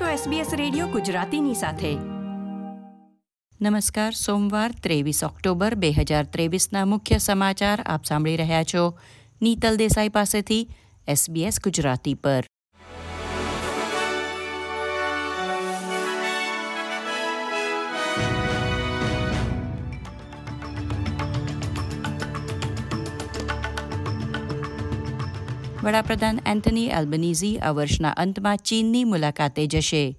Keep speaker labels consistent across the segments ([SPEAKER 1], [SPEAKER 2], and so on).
[SPEAKER 1] છો SBS radio ગુજરાતીની સાથે.
[SPEAKER 2] નમસ્કાર, સોમવાર ત્રેવીસ ઓક્ટોબર બે હજાર ત્રેવીસના મુખ્ય સમાચાર આપ સાંભળી રહ્યા છો. નીતલ દેસાઈ પાસેથી SBS ગુજરાતી પર. વડાપ્રધાન એન્થની એલ્બનીઝી આ વર્ષના અંતમાં ચીનની મુલાકાતે જશે,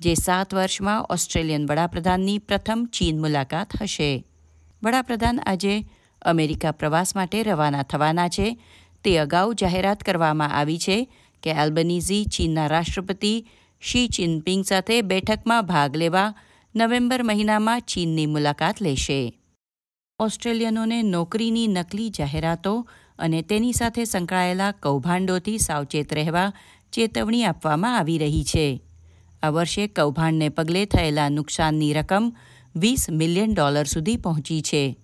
[SPEAKER 2] જે સાત વર્ષમાં ઓસ્ટ્રેલિયન વડાપ્રધાનની પ્રથમ ચીન મુલાકાત હશે. વડાપ્રધાન આજે અમેરિકા પ્રવાસ માટે રવાના થવાના છે. તે અગાઉ જાહેરાત કરવામાં આવી છે કે એલ્બનીઝી ચીનના રાષ્ટ્રપતિ શી જિનપિંગ સાથે બેઠકમાં ભાગ લેવા નવેમ્બર મહિનામાં ચીનની મુલાકાત લેશે. ઓસ્ટ્રેલિયનોને નોકરીની નકલી જાહેરાતો અને તેની સાથે સંકળાયેલા કૌભાંડોથી સાવચેત રહેવા ચેતવણી આપવામાં આવી રહી છે. આ વર્ષે કૌભાંડને પગલે થયેલા નુકસાનની રકમ વીસ મિલિયન ડોલર સુધી પહોંચી છે.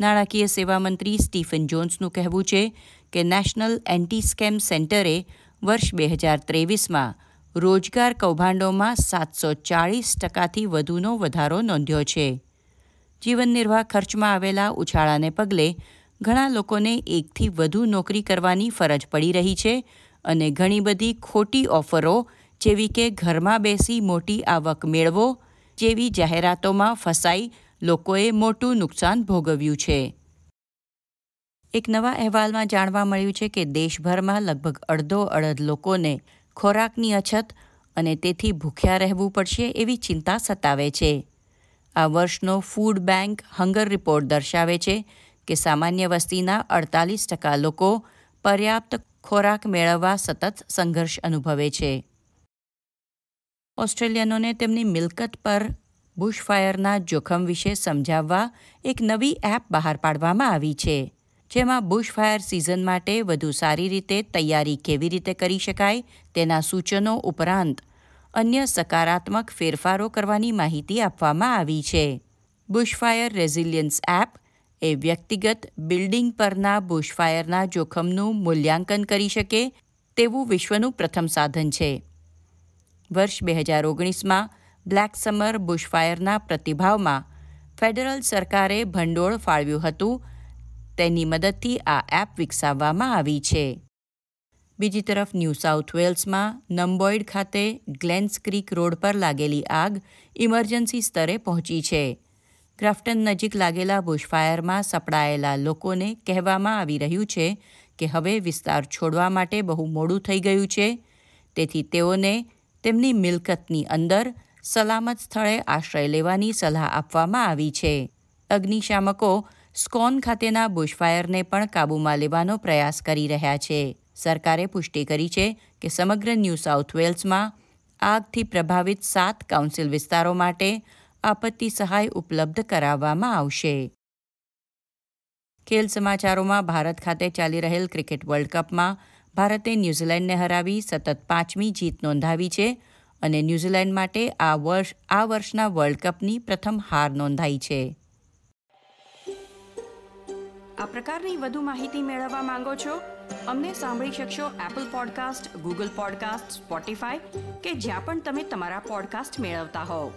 [SPEAKER 2] નાણાકીય સેવા મંત્રી સ્ટીફન જોન્સનું કહેવું છે કે નેશનલ એન્ટી સ્કેમ સેન્ટરે વર્ષ બે હજાર ત્રેવીસમાં રોજગાર કૌભાંડોમાં સાતસો ચાળીસ ટકાથી વધુનો વધારો નોંધ્યો છે. જીવન નિર્વાહ ખર્ચમાં આવેલા ઉછાળાને પગલે ઘણા લોકોને એકથી વધુ નોકરી કરવાની ફરજ પડી રહી છે અને ઘણી બધી ખોટી ઓફરો, જેવી કે ઘરમાં બેસી મોટી આવક મેળવો, જેવી જાહેરાતોમાં ફસાઈ લોકોએ મોટું નુકસાન ભોગવ્યું છે. એક નવા અહેવાલમાં જાણવા મળ્યું છે કે દેશભરમાં લગભગ અડધો અડધ લોકોને ખોરાકની અછત અને તેથી ભૂખ્યા રહેવું પડશે એવી ચિંતા સતાવે છે. આ વર્ષનો ફૂડ બેંક હંગર રિપોર્ટ દર્શાવે છે કે સામાન્ય વસ્તીના અડતાલીસ ટકા લોકો પર્યાપ્ત ખોરાક મેળવવા સતત સંઘર્ષ અનુભવે છે. ઓસ્ટ્રેલિયનોને તેમની મિલકત પર બુશફાયરના જોખમ વિશે સમજાવવા એક નવી એપ બહાર પાડવામાં આવી છે, જેમાં બુશફાયર સિઝન માટે વધુ સારી રીતે તૈયારી કેવી રીતે કરી શકાય તેના સૂચનો ઉપરાંત અન્ય સકારાત્મક ફેરફારો કરવાની માહિતી આપવામાં આવી છે. બુશફાયર રેઝિલિયન્સ એપ એ વ્યક્તિગત બિલ્ડિંગ પરના બુશફાયરના જોખમનું મૂલ્યાંકન કરી શકે તેવું વિશ્વનું પ્રથમ સાધન છે. વર્ષ બે હજાર ઓગણીસમાં બ્લેક સમર બુશફાયરના પ્રતિભાવમાં ફેડરલ સરકારે ભંડોળ ફાળવ્યું હતું. તેની મદદથી આ એપ વિકસાવવામાં આવી છે. બીજી તરફ ન્યૂ સાઉથ વેલ્સમાં નંબોઇડ ખાતે ગ્લેન્સ ક્રીક રોડ પર લાગેલી આગ ઇમરજન્સી સ્તરે પહોંચી છે. ગ્રાફ્ટન નજીક લાગેલા બુશફાયરમાં સપડાયેલા લોકોને કહેવામાં આવી રહ્યું છે કે હવે વિસ્તાર છોડવા માટે બહુ મોડું થઈ ગયું છે. તેથી તેઓને તેમની મિલકતની અંદર સલામત સ્થળે આશ્રય લેવાની સલાહ આપવામાં આવી છે. અગ્નિશામકો સ્કોન ખાતેના બુશફાયરને પણ કાબૂમાં લેવાનો પ્રયાસ કરી રહ્યા છે. સરકારે પુષ્ટિ કરી છે કે સમગ્ર ન્યૂ સાઉથ વેલ્સમાં આગથી પ્રભાવિત સાત કાઉન્સિલ વિસ્તારો માટે આપત્તિ સહાય ઉપલબ્ધ કરાવવામાં આવશે. ખેલ સમાચારોમાં ભારત ખાતે ચાલી રહેલ ક્રિકેટ વર્લ્ડ કપમાં ભારતે ન્યૂઝીલેન્ડને હરાવી સતત પાંચમી જીત નોંધાવી છે અને ન્યૂઝીલેન્ડ માટે આ વર્ષ, આ વર્ષના વર્લ્ડ કપની પ્રથમ હાર નોંધાઈ છે.
[SPEAKER 1] આ પ્રકારની વધુ માહિતી મેળવવા માંગો છો? અમને સાંભળી શકશો Apple podcast Google podcast Spotify કે જ્યાં પણ તમે તમારા પોડકાસ્ટ મેળવતા હોવ.